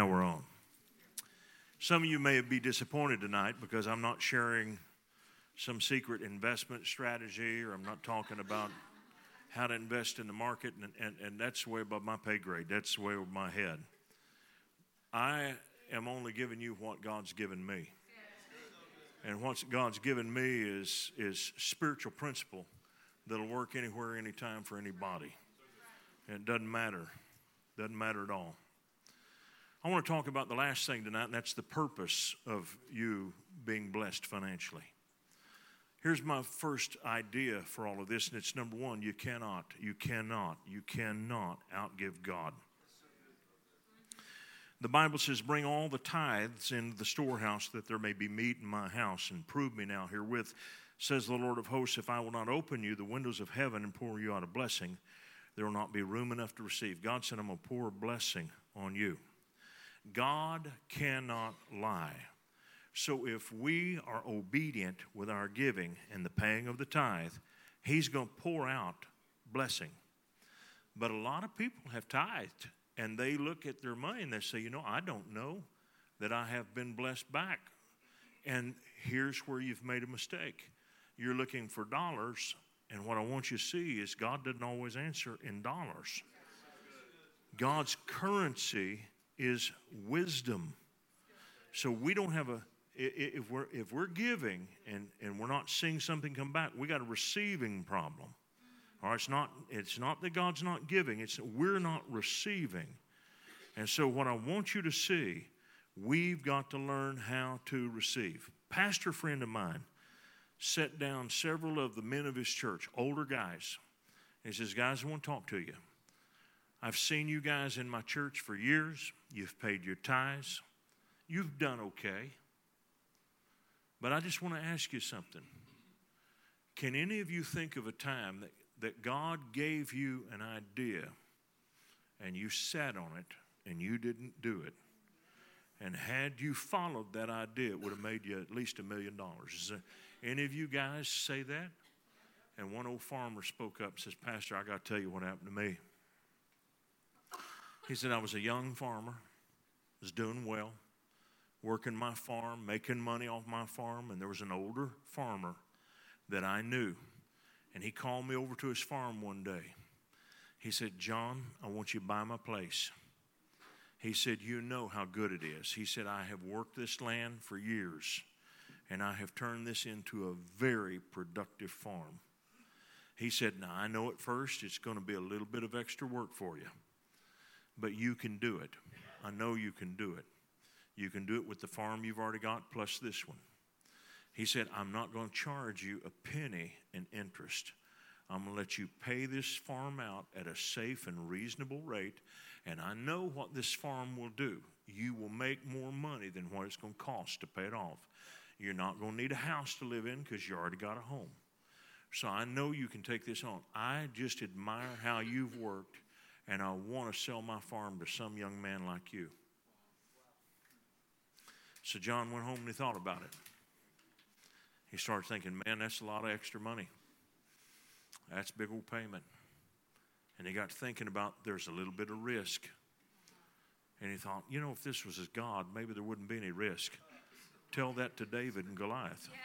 Now we're on. Some of you may be disappointed tonight because I'm not sharing some secret investment strategy or I'm not talking about how to invest in the market, and, and, and that's way above my pay grade. That's way over my head. I am only giving you what God's given me. And what God's given me is, is spiritual principle that'll work anywhere, anytime for anybody. And it doesn't matter. Doesn't matter at all. I want to talk about the last thing tonight, and that's the purpose of you being blessed financially. Here's my first idea for all of this, and it's number one you cannot, you cannot, you cannot outgive God. The Bible says, Bring all the tithes into the storehouse that there may be meat in my house, and prove me now herewith, says the Lord of hosts, if I will not open you the windows of heaven and pour you out a blessing, there will not be room enough to receive. God said, I'm going to pour a blessing on you. God cannot lie. So if we are obedient with our giving and the paying of the tithe, He's going to pour out blessing. But a lot of people have tithed and they look at their money and they say, you know, I don't know that I have been blessed back. And here's where you've made a mistake. You're looking for dollars, and what I want you to see is God doesn't always answer in dollars. God's currency is wisdom. So we don't have a if we're if we're giving and and we're not seeing something come back, we got a receiving problem. Right, it's not it's not that God's not giving; it's we're not receiving. And so, what I want you to see, we've got to learn how to receive. Pastor friend of mine set down several of the men of his church, older guys. He says, "Guys, I want to talk to you." I've seen you guys in my church for years. You've paid your tithes. You've done okay. But I just want to ask you something. Can any of you think of a time that, that God gave you an idea and you sat on it and you didn't do it? And had you followed that idea, it would have made you at least a million dollars. Any of you guys say that? And one old farmer spoke up and says, Pastor, I got to tell you what happened to me. He said, I was a young farmer, was doing well, working my farm, making money off my farm, and there was an older farmer that I knew. And he called me over to his farm one day. He said, John, I want you to buy my place. He said, You know how good it is. He said, I have worked this land for years, and I have turned this into a very productive farm. He said, Now I know at first it's going to be a little bit of extra work for you but you can do it. I know you can do it. You can do it with the farm you've already got plus this one. He said, I'm not going to charge you a penny in interest. I'm going to let you pay this farm out at a safe and reasonable rate. And I know what this farm will do. You will make more money than what it's going to cost to pay it off. You're not going to need a house to live in because you already got a home. So I know you can take this on. I just admire how you've worked and I want to sell my farm to some young man like you. So John went home and he thought about it. He started thinking, man, that's a lot of extra money. That's a big old payment. And he got thinking about there's a little bit of risk. And he thought, you know, if this was as God, maybe there wouldn't be any risk. Tell that to David and Goliath. Yeah,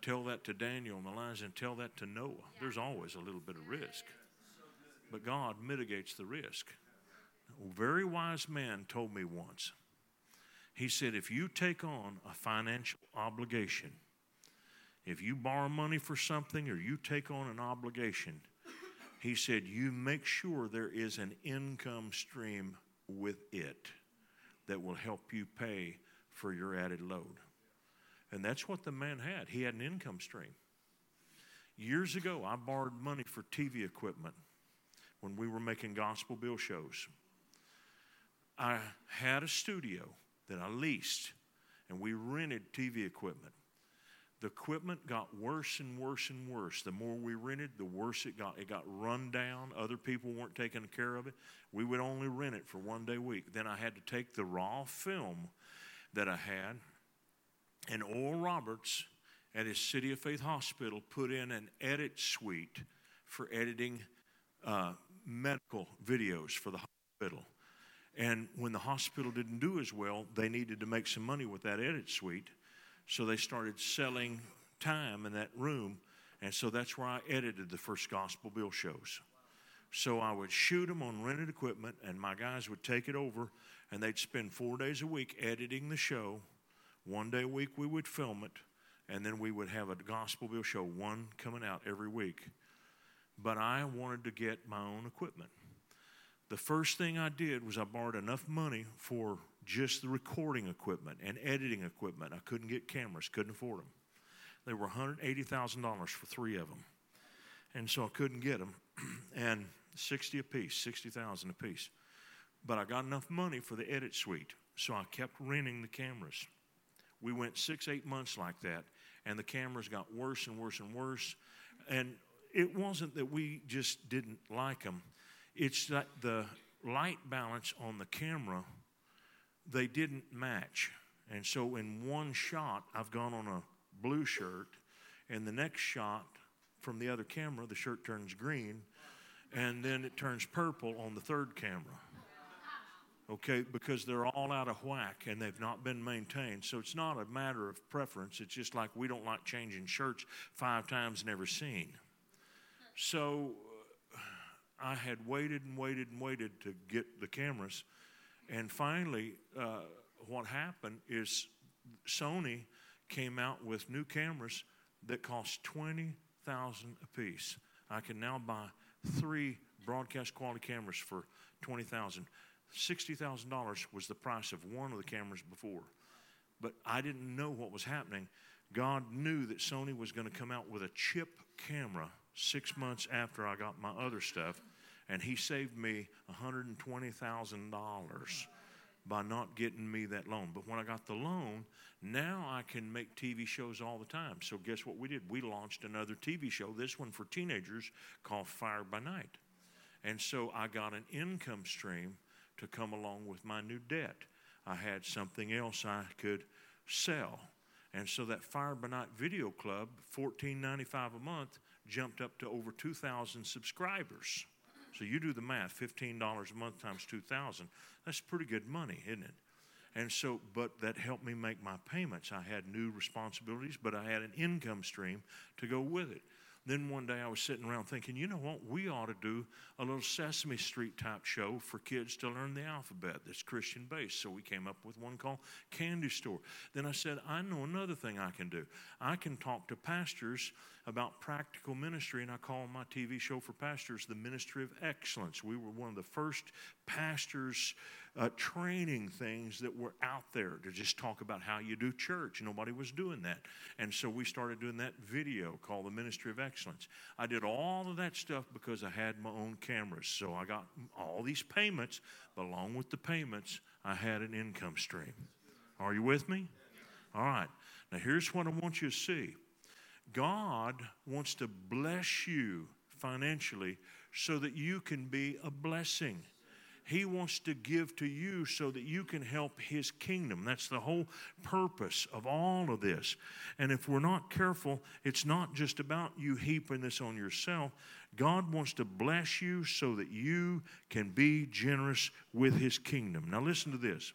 tell that to Daniel and Elijah and tell that to Noah. Yeah. There's always a little bit of risk but God mitigates the risk. A very wise man told me once. He said, if you take on a financial obligation, if you borrow money for something or you take on an obligation, he said, you make sure there is an income stream with it that will help you pay for your added load. And that's what the man had. He had an income stream. Years ago, I borrowed money for TV equipment when we were making gospel bill shows. I had a studio that I leased, and we rented TV equipment. The equipment got worse and worse and worse. The more we rented, the worse it got. It got run down. Other people weren't taking care of it. We would only rent it for one day a week. Then I had to take the raw film that I had, and Oral Roberts at his City of Faith Hospital put in an edit suite for editing uh, medical videos for the hospital. And when the hospital didn't do as well, they needed to make some money with that edit suite. So they started selling time in that room. And so that's where I edited the first Gospel Bill shows. So I would shoot them on rented equipment, and my guys would take it over, and they'd spend four days a week editing the show. One day a week we would film it, and then we would have a Gospel Bill show, one coming out every week. But I wanted to get my own equipment. The first thing I did was I borrowed enough money for just the recording equipment and editing equipment. I couldn't get cameras, couldn't afford them. They were $180,000 for three of them. And so I couldn't get them. and 60 apiece, 60,000 apiece. But I got enough money for the edit suite, so I kept renting the cameras. We went six, eight months like that, and the cameras got worse and worse and worse. And it wasn't that we just didn't like them, it's that the light balance on the camera, they didn't match. And so in one shot, I've gone on a blue shirt, and the next shot from the other camera, the shirt turns green, and then it turns purple on the third camera. Okay, because they're all out of whack and they've not been maintained. So it's not a matter of preference. It's just like we don't like changing shirts five times never seen. So uh, I had waited and waited and waited to get the cameras. And finally, uh, what happened is Sony came out with new cameras that cost 20000 a piece. I can now buy three broadcast quality cameras for 20000 $60,000 was the price of one of the cameras before. But I didn't know what was happening. God knew that Sony was going to come out with a chip camera six months after I got my other stuff, and He saved me $120,000 by not getting me that loan. But when I got the loan, now I can make TV shows all the time. So, guess what we did? We launched another TV show, this one for teenagers, called Fire by Night. And so I got an income stream to come along with my new debt. I had something else I could sell. And so that Fire by Night Video Club, $14.95 a month, jumped up to over 2,000 subscribers. So you do the math, $15 a month times 2,000. That's pretty good money, isn't it? And so, but that helped me make my payments. I had new responsibilities, but I had an income stream to go with it. Then one day I was sitting around thinking, you know what? We ought to do a little Sesame Street type show for kids to learn the alphabet that's Christian based. So we came up with one called Candy Store. Then I said, I know another thing I can do. I can talk to pastors about practical ministry, and I call my TV show for pastors the Ministry of Excellence. We were one of the first pastors uh, training things that were out there to just talk about how you do church. Nobody was doing that. And so we started doing that video called the Ministry of Excellence. I did all of that stuff because I had my own cameras. So I got all these payments, but along with the payments, I had an income stream. Are you with me? All right. Now, here's what I want you to see God wants to bless you financially so that you can be a blessing. He wants to give to you so that you can help His kingdom. That's the whole purpose of all of this. And if we're not careful, it's not just about you heaping this on yourself. God wants to bless you so that you can be generous with His kingdom. Now, listen to this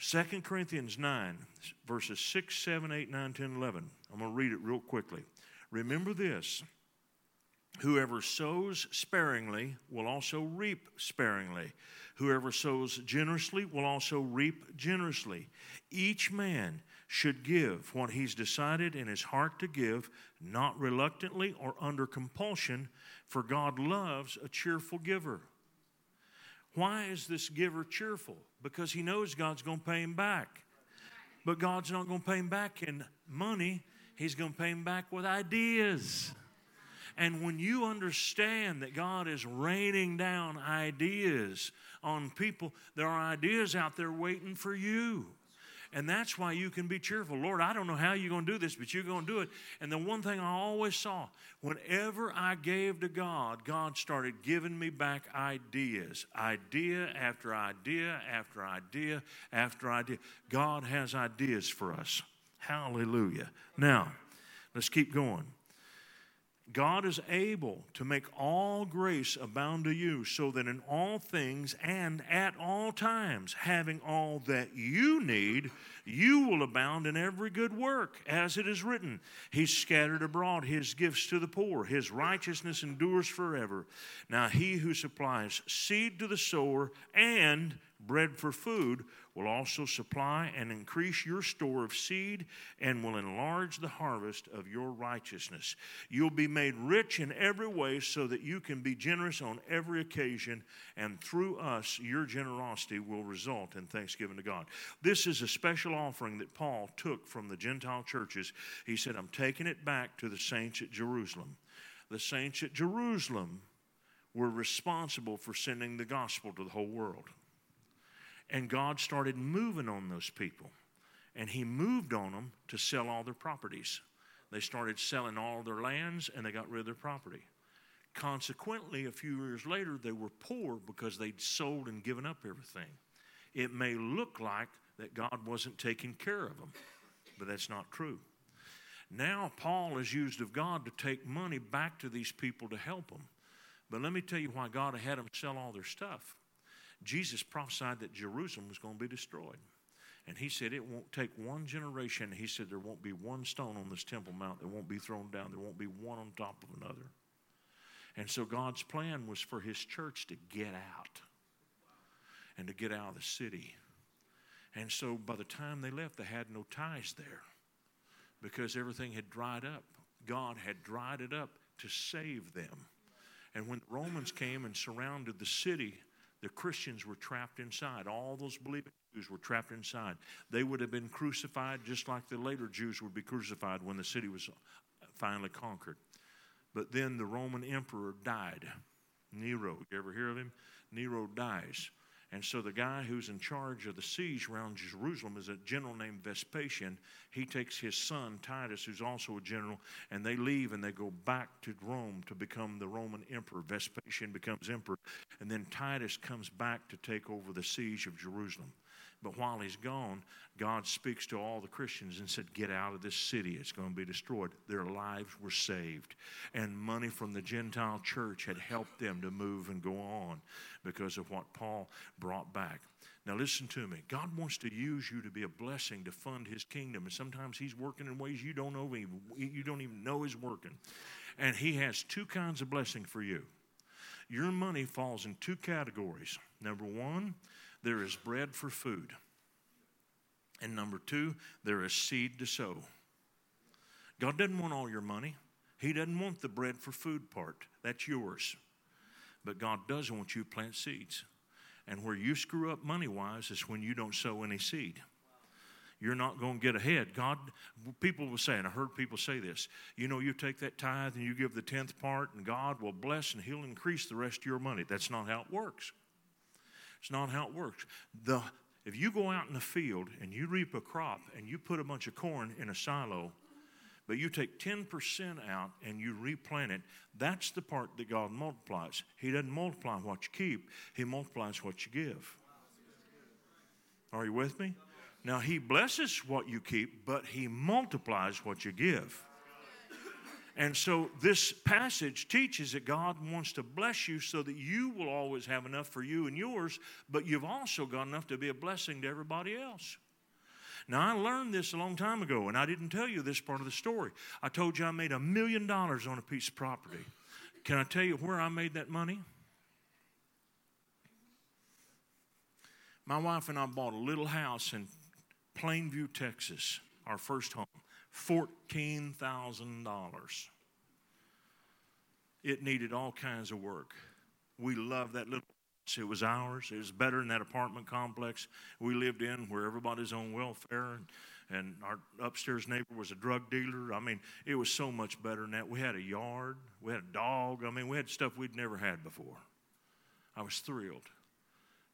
2 Corinthians 9, verses 6, 7, 8, 9, 10, 11. I'm going to read it real quickly. Remember this Whoever sows sparingly will also reap sparingly. Whoever sows generously will also reap generously. Each man should give what he's decided in his heart to give, not reluctantly or under compulsion, for God loves a cheerful giver. Why is this giver cheerful? Because he knows God's going to pay him back. But God's not going to pay him back in money, he's going to pay him back with ideas. And when you understand that God is raining down ideas on people, there are ideas out there waiting for you. And that's why you can be cheerful. Lord, I don't know how you're going to do this, but you're going to do it. And the one thing I always saw, whenever I gave to God, God started giving me back ideas, idea after idea after idea after idea. God has ideas for us. Hallelujah. Now, let's keep going. God is able to make all grace abound to you, so that in all things and at all times, having all that you need, you will abound in every good work, as it is written. He scattered abroad his gifts to the poor, his righteousness endures forever. Now, he who supplies seed to the sower and bread for food will also supply and increase your store of seed and will enlarge the harvest of your righteousness. You'll be made rich in every way so that you can be generous on every occasion, and through us, your generosity will result in thanksgiving to God. This is a special offering that Paul took from the Gentile churches. He said, I'm taking it back to the saints at Jerusalem. The saints at Jerusalem were responsible for sending the gospel to the whole world. And God started moving on those people. And He moved on them to sell all their properties. They started selling all their lands and they got rid of their property. Consequently, a few years later, they were poor because they'd sold and given up everything. It may look like that God wasn't taking care of them, but that's not true. Now, Paul is used of God to take money back to these people to help them. But let me tell you why God had them sell all their stuff. Jesus prophesied that Jerusalem was going to be destroyed. And he said it won't take one generation. He said there won't be one stone on this Temple Mount that won't be thrown down. There won't be one on top of another. And so God's plan was for his church to get out and to get out of the city. And so by the time they left, they had no ties there because everything had dried up. God had dried it up to save them. And when the Romans came and surrounded the city, the Christians were trapped inside. All those believing Jews were trapped inside. They would have been crucified just like the later Jews would be crucified when the city was uh, finally conquered. But then the Roman emperor died. Nero, you ever hear of him? Nero dies. And so the guy who's in charge of the siege around Jerusalem is a general named Vespasian. He takes his son Titus, who's also a general, and they leave and they go back to Rome to become the Roman emperor. Vespasian becomes emperor, and then Titus comes back to take over the siege of Jerusalem. But while he's gone, God speaks to all the Christians and said, Get out of this city. It's going to be destroyed. Their lives were saved. And money from the Gentile church had helped them to move and go on because of what Paul brought back. Now, listen to me. God wants to use you to be a blessing to fund His kingdom. And sometimes He's working in ways you don't know, you don't even know He's working. And He has two kinds of blessing for you. Your money falls in two categories. Number one, there is bread for food. And number two, there is seed to sow. God doesn't want all your money. He doesn't want the bread for food part. That's yours. But God does want you to plant seeds. And where you screw up money wise is when you don't sow any seed. You're not going to get ahead. God, people will say, and I heard people say this you know, you take that tithe and you give the tenth part, and God will bless and He'll increase the rest of your money. That's not how it works. It's not how it works. The, if you go out in the field and you reap a crop and you put a bunch of corn in a silo, but you take 10% out and you replant it, that's the part that God multiplies. He doesn't multiply what you keep, He multiplies what you give. Are you with me? Now, He blesses what you keep, but He multiplies what you give. And so this passage teaches that God wants to bless you so that you will always have enough for you and yours, but you've also got enough to be a blessing to everybody else. Now, I learned this a long time ago, and I didn't tell you this part of the story. I told you I made a million dollars on a piece of property. Can I tell you where I made that money? My wife and I bought a little house in Plainview, Texas, our first home. $14,000. It needed all kinds of work. We loved that little house; it was ours. It was better than that apartment complex we lived in where everybody's on welfare and, and our upstairs neighbor was a drug dealer. I mean, it was so much better than that. We had a yard, we had a dog. I mean, we had stuff we'd never had before. I was thrilled.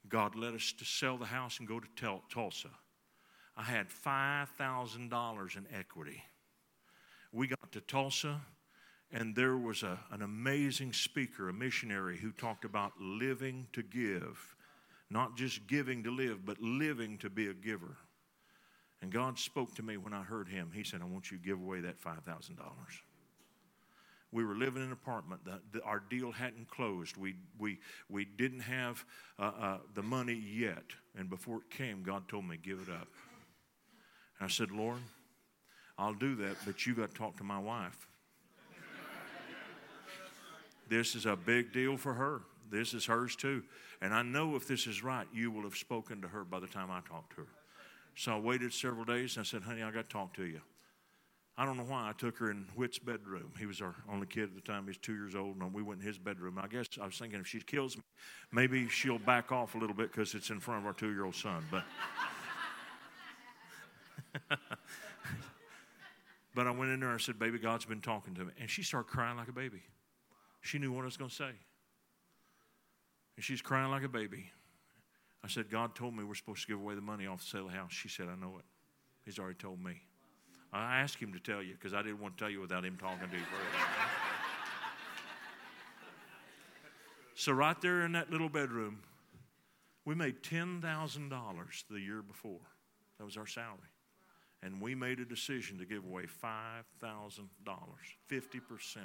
God led us to sell the house and go to Tulsa. I had $5,000 in equity. We got to Tulsa, and there was a, an amazing speaker, a missionary, who talked about living to give. Not just giving to live, but living to be a giver. And God spoke to me when I heard him. He said, I want you to give away that $5,000. We were living in an apartment. The, the, our deal hadn't closed. We, we, we didn't have uh, uh, the money yet. And before it came, God told me, give it up. And I said, Lord, I'll do that, but you got to talk to my wife. this is a big deal for her. This is hers too. And I know if this is right, you will have spoken to her by the time I talk to her. So I waited several days and I said, honey, I got to talk to you. I don't know why I took her in Whit's bedroom. He was our only kid at the time. He's two years old, and we went in his bedroom. I guess I was thinking if she kills me, maybe she'll back off a little bit because it's in front of our two year old son. But. but I went in there and I said, Baby, God's been talking to me. And she started crying like a baby. She knew what I was going to say. And she's crying like a baby. I said, God told me we're supposed to give away the money off the sale of the house. She said, I know it. He's already told me. I asked him to tell you because I didn't want to tell you without him talking to you first. so, right there in that little bedroom, we made $10,000 the year before. That was our salary. And we made a decision to give away $5,000, 50%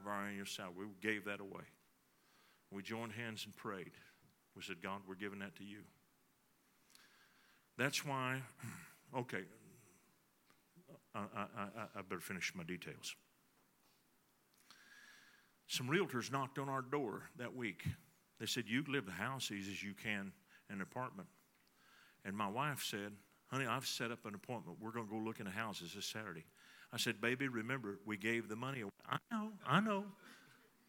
of our annual salary. We gave that away. We joined hands and prayed. We said, God, we're giving that to you. That's why, okay, I, I, I, better finish my details. Some realtors knocked on our door that week. They said, You live the house easy as you can in an apartment. And my wife said, Honey, I've set up an appointment. We're going to go look into houses this Saturday. I said, Baby, remember, we gave the money away. I know, I know.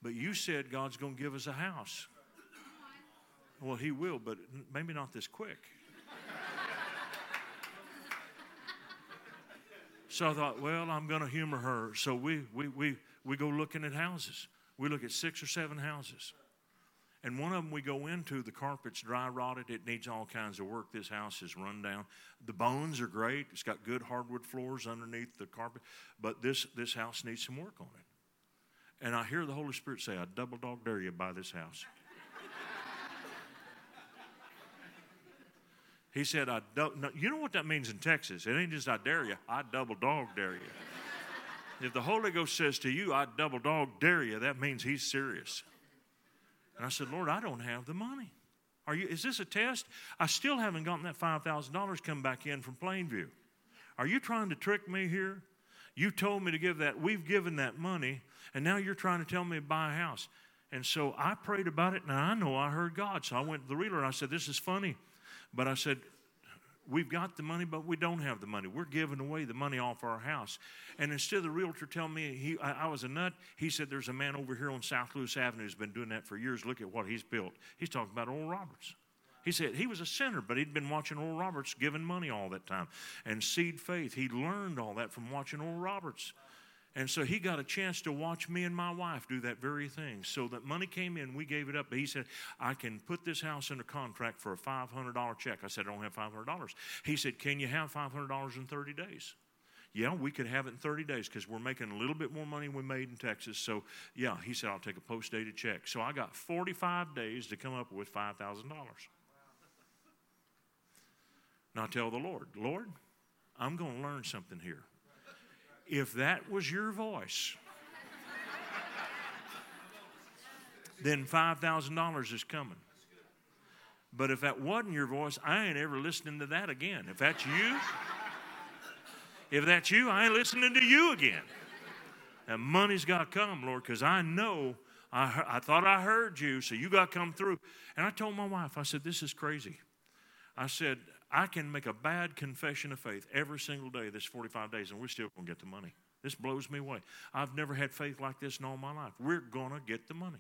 But you said God's going to give us a house. Well, He will, but maybe not this quick. so I thought, well, I'm going to humor her. So we, we, we, we go looking at houses. We look at six or seven houses. And one of them we go into, the carpet's dry rotted. It needs all kinds of work. This house is run down. The bones are great. It's got good hardwood floors underneath the carpet. But this, this house needs some work on it. And I hear the Holy Spirit say, I double dog dare you buy this house. he said, I do- no, You know what that means in Texas? It ain't just I dare you, I double dog dare you. if the Holy Ghost says to you, I double dog dare you, that means he's serious. And I said, Lord, I don't have the money. Are you, is this a test? I still haven't gotten that $5,000 come back in from Plainview. Are you trying to trick me here? You told me to give that. We've given that money, and now you're trying to tell me to buy a house. And so I prayed about it, and I know I heard God. So I went to the realtor and I said, This is funny. But I said, we've got the money, but we don't have the money. We're giving away the money off our house. And instead of the realtor telling me he, I, I, was a nut, he said, There's a man over here on South Lewis Avenue who's been doing that for years. Look at what he's built. He's talking about Oral Roberts. He said he was a sinner, but he'd been watching Oral Roberts giving money all that time. And seed faith, he learned all that from watching Oral Roberts. And so he got a chance to watch me and my wife do that very thing. So that money came in, we gave it up. But he said, I can put this house under contract for a $500 check. I said, I don't have $500. He said, Can you have $500 in 30 days? Yeah, we could have it in 30 days because we're making a little bit more money we made in Texas. So, yeah, he said, I'll take a post dated check. So I got 45 days to come up with $5,000. Now tell the Lord, Lord, I'm going to learn something here. If that was your voice, then $5,000 is coming. But if that wasn't your voice, I ain't ever listening to that again. If that's you, if that's you, I ain't listening to you again. And money's got to come, Lord, because I know I, I thought I heard you, so you got to come through. And I told my wife, I said, This is crazy. I said, I can make a bad confession of faith every single day this 45 days, and we're still going to get the money. This blows me away. I've never had faith like this in all my life. We're going to get the money.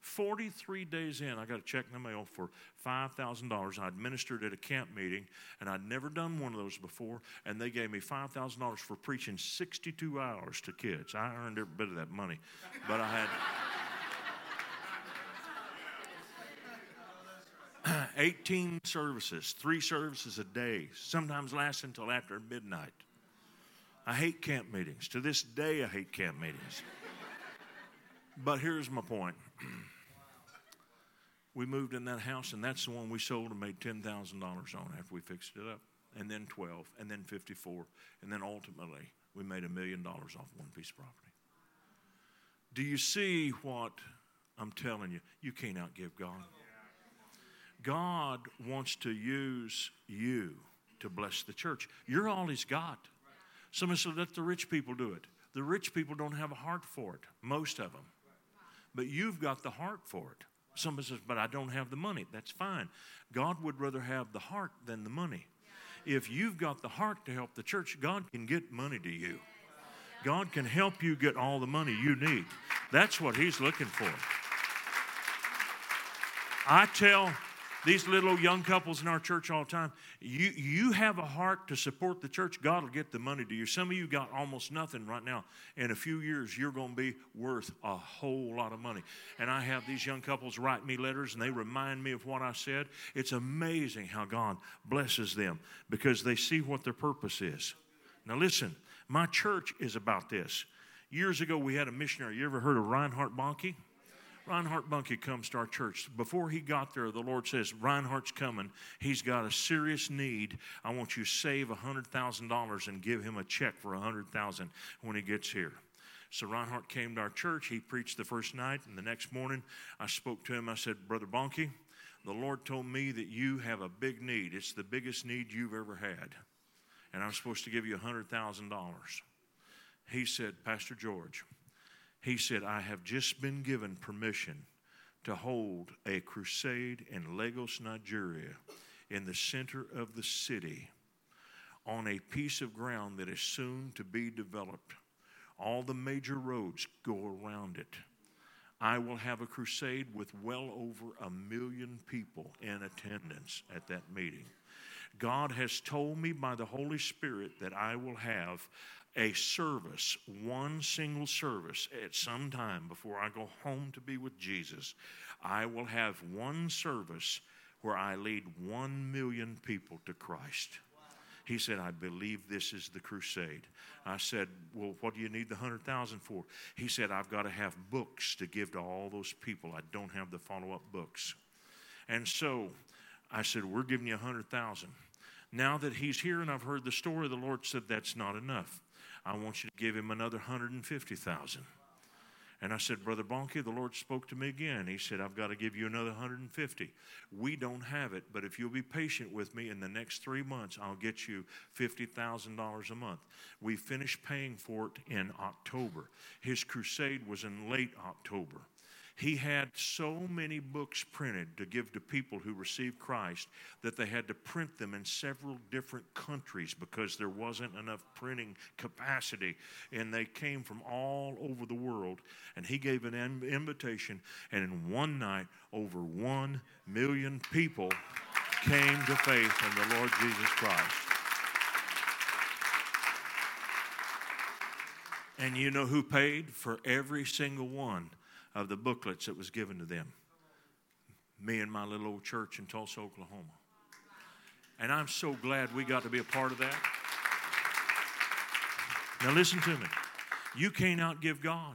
43 days in, I got a check in the mail for $5,000. I'd ministered at a camp meeting, and I'd never done one of those before, and they gave me $5,000 for preaching 62 hours to kids. I earned every bit of that money, but I had. 18 services, three services a day, sometimes last until after midnight. I hate camp meetings. To this day, I hate camp meetings. but here's my point. we moved in that house, and that's the one we sold and made $10,000 on after we fixed it up. And then 12, and then 54, and then ultimately we made a million dollars off one piece of property. Do you see what I'm telling you? You can't outgive God. God wants to use you to bless the church. You're all He's got. Someone said, let the rich people do it. The rich people don't have a heart for it, most of them. But you've got the heart for it. Somebody says, but I don't have the money. That's fine. God would rather have the heart than the money. If you've got the heart to help the church, God can get money to you. God can help you get all the money you need. That's what He's looking for. I tell these little young couples in our church all the time, you, you have a heart to support the church, God will get the money to you. Some of you got almost nothing right now. In a few years, you're going to be worth a whole lot of money. And I have these young couples write me letters and they remind me of what I said. It's amazing how God blesses them because they see what their purpose is. Now, listen, my church is about this. Years ago, we had a missionary. You ever heard of Reinhard Bonnke? Reinhard Bonnke comes to our church. Before he got there, the Lord says, Reinhard's coming. He's got a serious need. I want you to save $100,000 and give him a check for 100,000 when he gets here. So Reinhard came to our church. He preached the first night, and the next morning I spoke to him. I said, Brother Bonnke, the Lord told me that you have a big need. It's the biggest need you've ever had. And I'm supposed to give you $100,000. He said, Pastor George, he said, I have just been given permission to hold a crusade in Lagos, Nigeria, in the center of the city, on a piece of ground that is soon to be developed. All the major roads go around it. I will have a crusade with well over a million people in attendance at that meeting. God has told me by the Holy Spirit that I will have a service, one single service at some time before I go home to be with Jesus, I will have one service where I lead one million people to Christ. He said, I believe this is the crusade. I said, Well, what do you need the 100,000 for? He said, I've got to have books to give to all those people. I don't have the follow up books. And so I said, We're giving you a 100,000. Now that he's here and I've heard the story, the Lord said, That's not enough. I want you to give him another 150,000. And I said, Brother Bonnke, the Lord spoke to me again. He said, I've got to give you another 150. We don't have it, but if you'll be patient with me in the next three months, I'll get you $50,000 a month. We finished paying for it in October. His crusade was in late October. He had so many books printed to give to people who received Christ that they had to print them in several different countries because there wasn't enough printing capacity. And they came from all over the world. And he gave an invitation, and in one night, over one million people came to faith in the Lord Jesus Christ. And you know who paid for every single one? Of the booklets that was given to them. Me and my little old church in Tulsa, Oklahoma. And I'm so glad we got to be a part of that. Now, listen to me. You can't outgive God.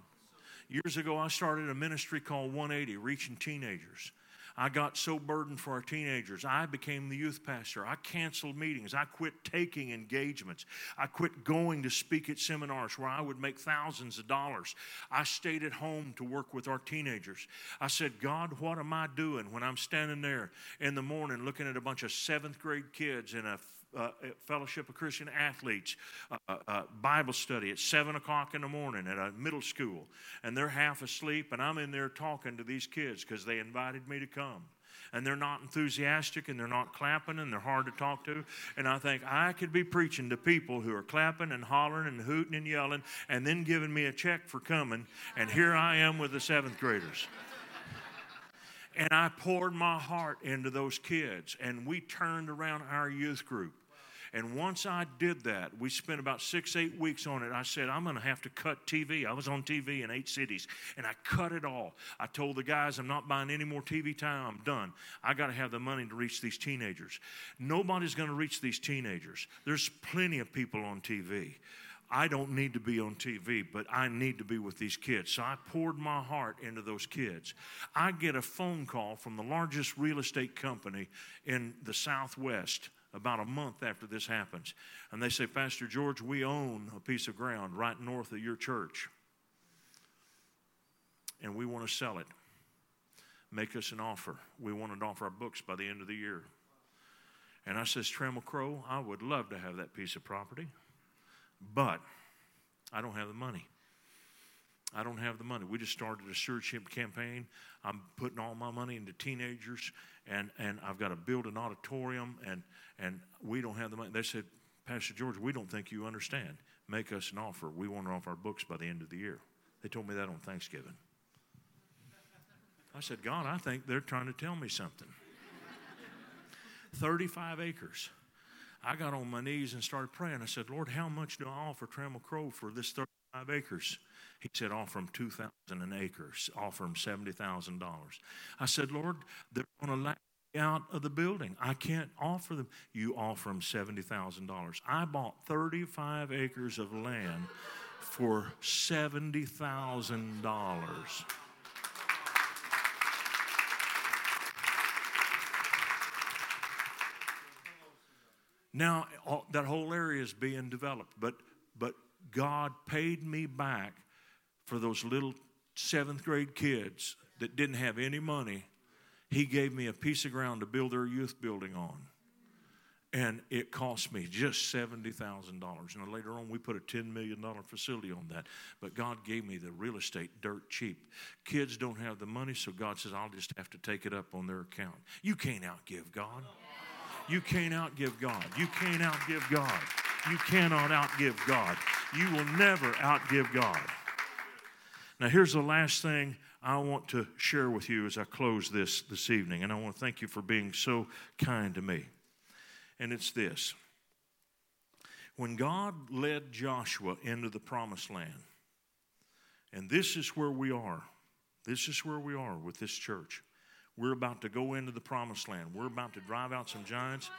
Years ago, I started a ministry called 180, reaching teenagers. I got so burdened for our teenagers. I became the youth pastor. I canceled meetings. I quit taking engagements. I quit going to speak at seminars where I would make thousands of dollars. I stayed at home to work with our teenagers. I said, God, what am I doing when I'm standing there in the morning looking at a bunch of seventh grade kids in a uh, Fellowship of Christian Athletes uh, uh, Bible study at 7 o'clock in the morning at a middle school. And they're half asleep, and I'm in there talking to these kids because they invited me to come. And they're not enthusiastic and they're not clapping and they're hard to talk to. And I think I could be preaching to people who are clapping and hollering and hooting and yelling and then giving me a check for coming. And here I am with the seventh graders. And I poured my heart into those kids, and we turned around our youth group. And once I did that, we spent about six, eight weeks on it. I said, I'm going to have to cut TV. I was on TV in eight cities, and I cut it all. I told the guys, I'm not buying any more TV time. I'm done. I got to have the money to reach these teenagers. Nobody's going to reach these teenagers. There's plenty of people on TV. I don't need to be on TV, but I need to be with these kids. So I poured my heart into those kids. I get a phone call from the largest real estate company in the Southwest about a month after this happens. And they say, Pastor George, we own a piece of ground right north of your church. and we want to sell it. Make us an offer. We want to offer our books by the end of the year. And I says, Trammell Crow, I would love to have that piece of property, but I don't have the money. I don't have the money. We just started a stewardship campaign. I'm putting all my money into teenagers, and, and I've got to build an auditorium, and, and we don't have the money. They said, Pastor George, we don't think you understand. Make us an offer. We want it off our books by the end of the year. They told me that on Thanksgiving. I said, God, I think they're trying to tell me something. 35 acres. I got on my knees and started praying. I said, Lord, how much do I offer Trammell Crow for this 35 acres? He said, offer them 2,000 an acre, offer them $70,000. I said, Lord, they're going to me out of the building. I can't offer them. You offer them $70,000. I bought 35 acres of land for $70,000. Now, that whole area is being developed, but, but God paid me back for those little seventh grade kids that didn't have any money, he gave me a piece of ground to build their youth building on. And it cost me just $70,000. Now, later on, we put a $10 million facility on that. But God gave me the real estate dirt cheap. Kids don't have the money, so God says, I'll just have to take it up on their account. You can't outgive God. You can't outgive God. You can't outgive God. You cannot outgive God. You will never outgive God. Now, here's the last thing I want to share with you as I close this this evening, and I want to thank you for being so kind to me. And it's this when God led Joshua into the promised land, and this is where we are, this is where we are with this church. We're about to go into the promised land. We're about to drive out some giants,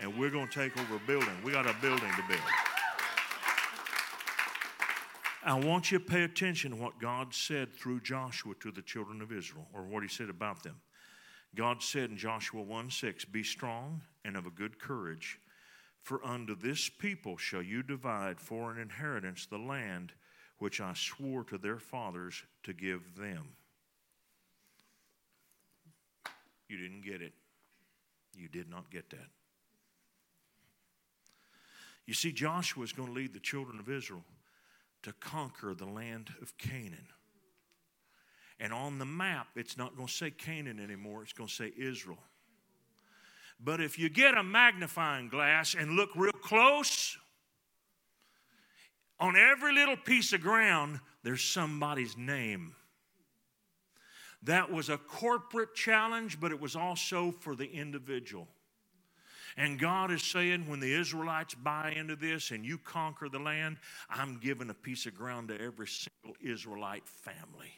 and we're going to take over a building. We got a building to build. I want you to pay attention to what God said through Joshua to the children of Israel, or what he said about them. God said in Joshua 1 6, Be strong and of a good courage, for unto this people shall you divide for an inheritance the land which I swore to their fathers to give them. You didn't get it. You did not get that. You see, Joshua is going to lead the children of Israel to conquer the land of Canaan. And on the map, it's not going to say Canaan anymore, it's going to say Israel. But if you get a magnifying glass and look real close, on every little piece of ground, there's somebody's name. That was a corporate challenge, but it was also for the individual. And God is saying, when the Israelites buy into this and you conquer the land, I'm giving a piece of ground to every single Israelite family.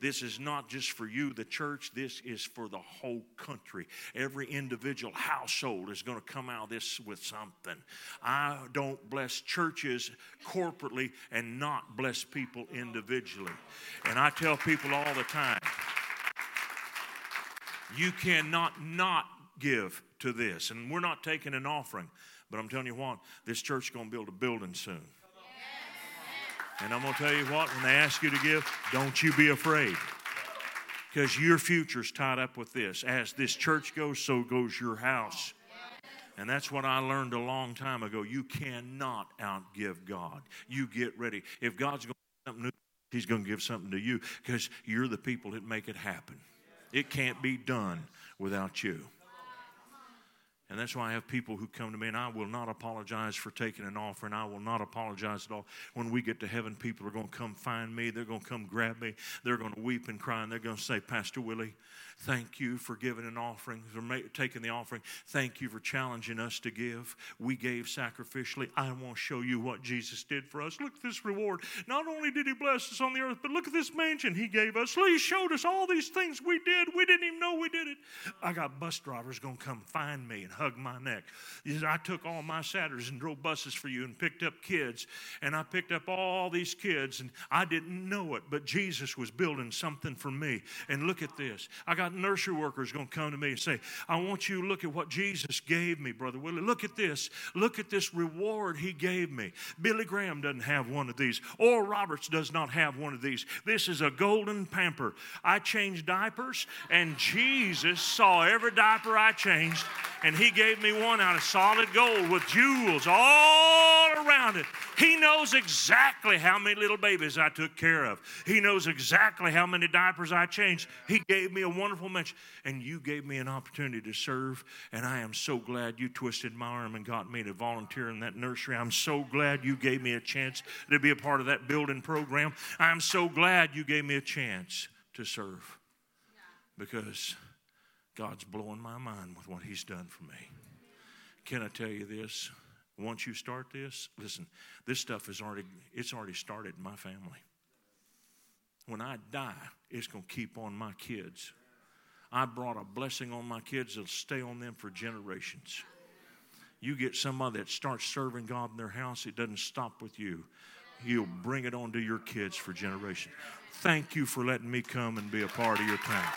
This is not just for you, the church, this is for the whole country. Every individual household is going to come out of this with something. I don't bless churches corporately and not bless people individually. And I tell people all the time you cannot not give to this. And we're not taking an offering, but I'm telling you what, this church is going to build a building soon. And I'm going to tell you what, when they ask you to give, don't you be afraid. Because your future's tied up with this. As this church goes, so goes your house. And that's what I learned a long time ago. You cannot outgive God. You get ready. If God's going to do something new, He's going to give something to you because you're the people that make it happen. It can't be done without you. And that's why I have people who come to me, and I will not apologize for taking an offering. I will not apologize at all. When we get to heaven, people are going to come find me. They're going to come grab me. They're going to weep and cry, and they're going to say, Pastor Willie, Thank you for giving an offering, for taking the offering. Thank you for challenging us to give. We gave sacrificially. I want to show you what Jesus did for us. Look at this reward. Not only did He bless us on the earth, but look at this mansion He gave us. He showed us all these things we did. We didn't even know we did it. I got bus drivers going to come find me and hugged my neck. I took all my Saturdays and drove buses for you and picked up kids. And I picked up all these kids, and I didn't know it, but Jesus was building something for me. And look at this. I got nursery workers going to come to me and say, I want you to look at what Jesus gave me, Brother Willie. Look at this. Look at this reward he gave me. Billy Graham doesn't have one of these. Oral Roberts does not have one of these. This is a golden pamper. I changed diapers, and Jesus saw every diaper I changed, and he gave me one out of solid gold with jewels all around it. He knows exactly how many little babies I took care of. He knows exactly how many diapers I changed. He gave me a wonderful mention, and you gave me an opportunity to serve, and I am so glad you twisted my arm and got me to volunteer in that nursery. I'm so glad you gave me a chance to be a part of that building program. I'm so glad you gave me a chance to serve because God's blowing my mind with what He's done for me. Can I tell you this? Once you start this, listen, this stuff is already it's already started in my family. When I die, it's going to keep on my kids. I brought a blessing on my kids that'll stay on them for generations. You get somebody that starts serving God in their house, it doesn't stop with you. You'll bring it on to your kids for generations. Thank you for letting me come and be a part of your time.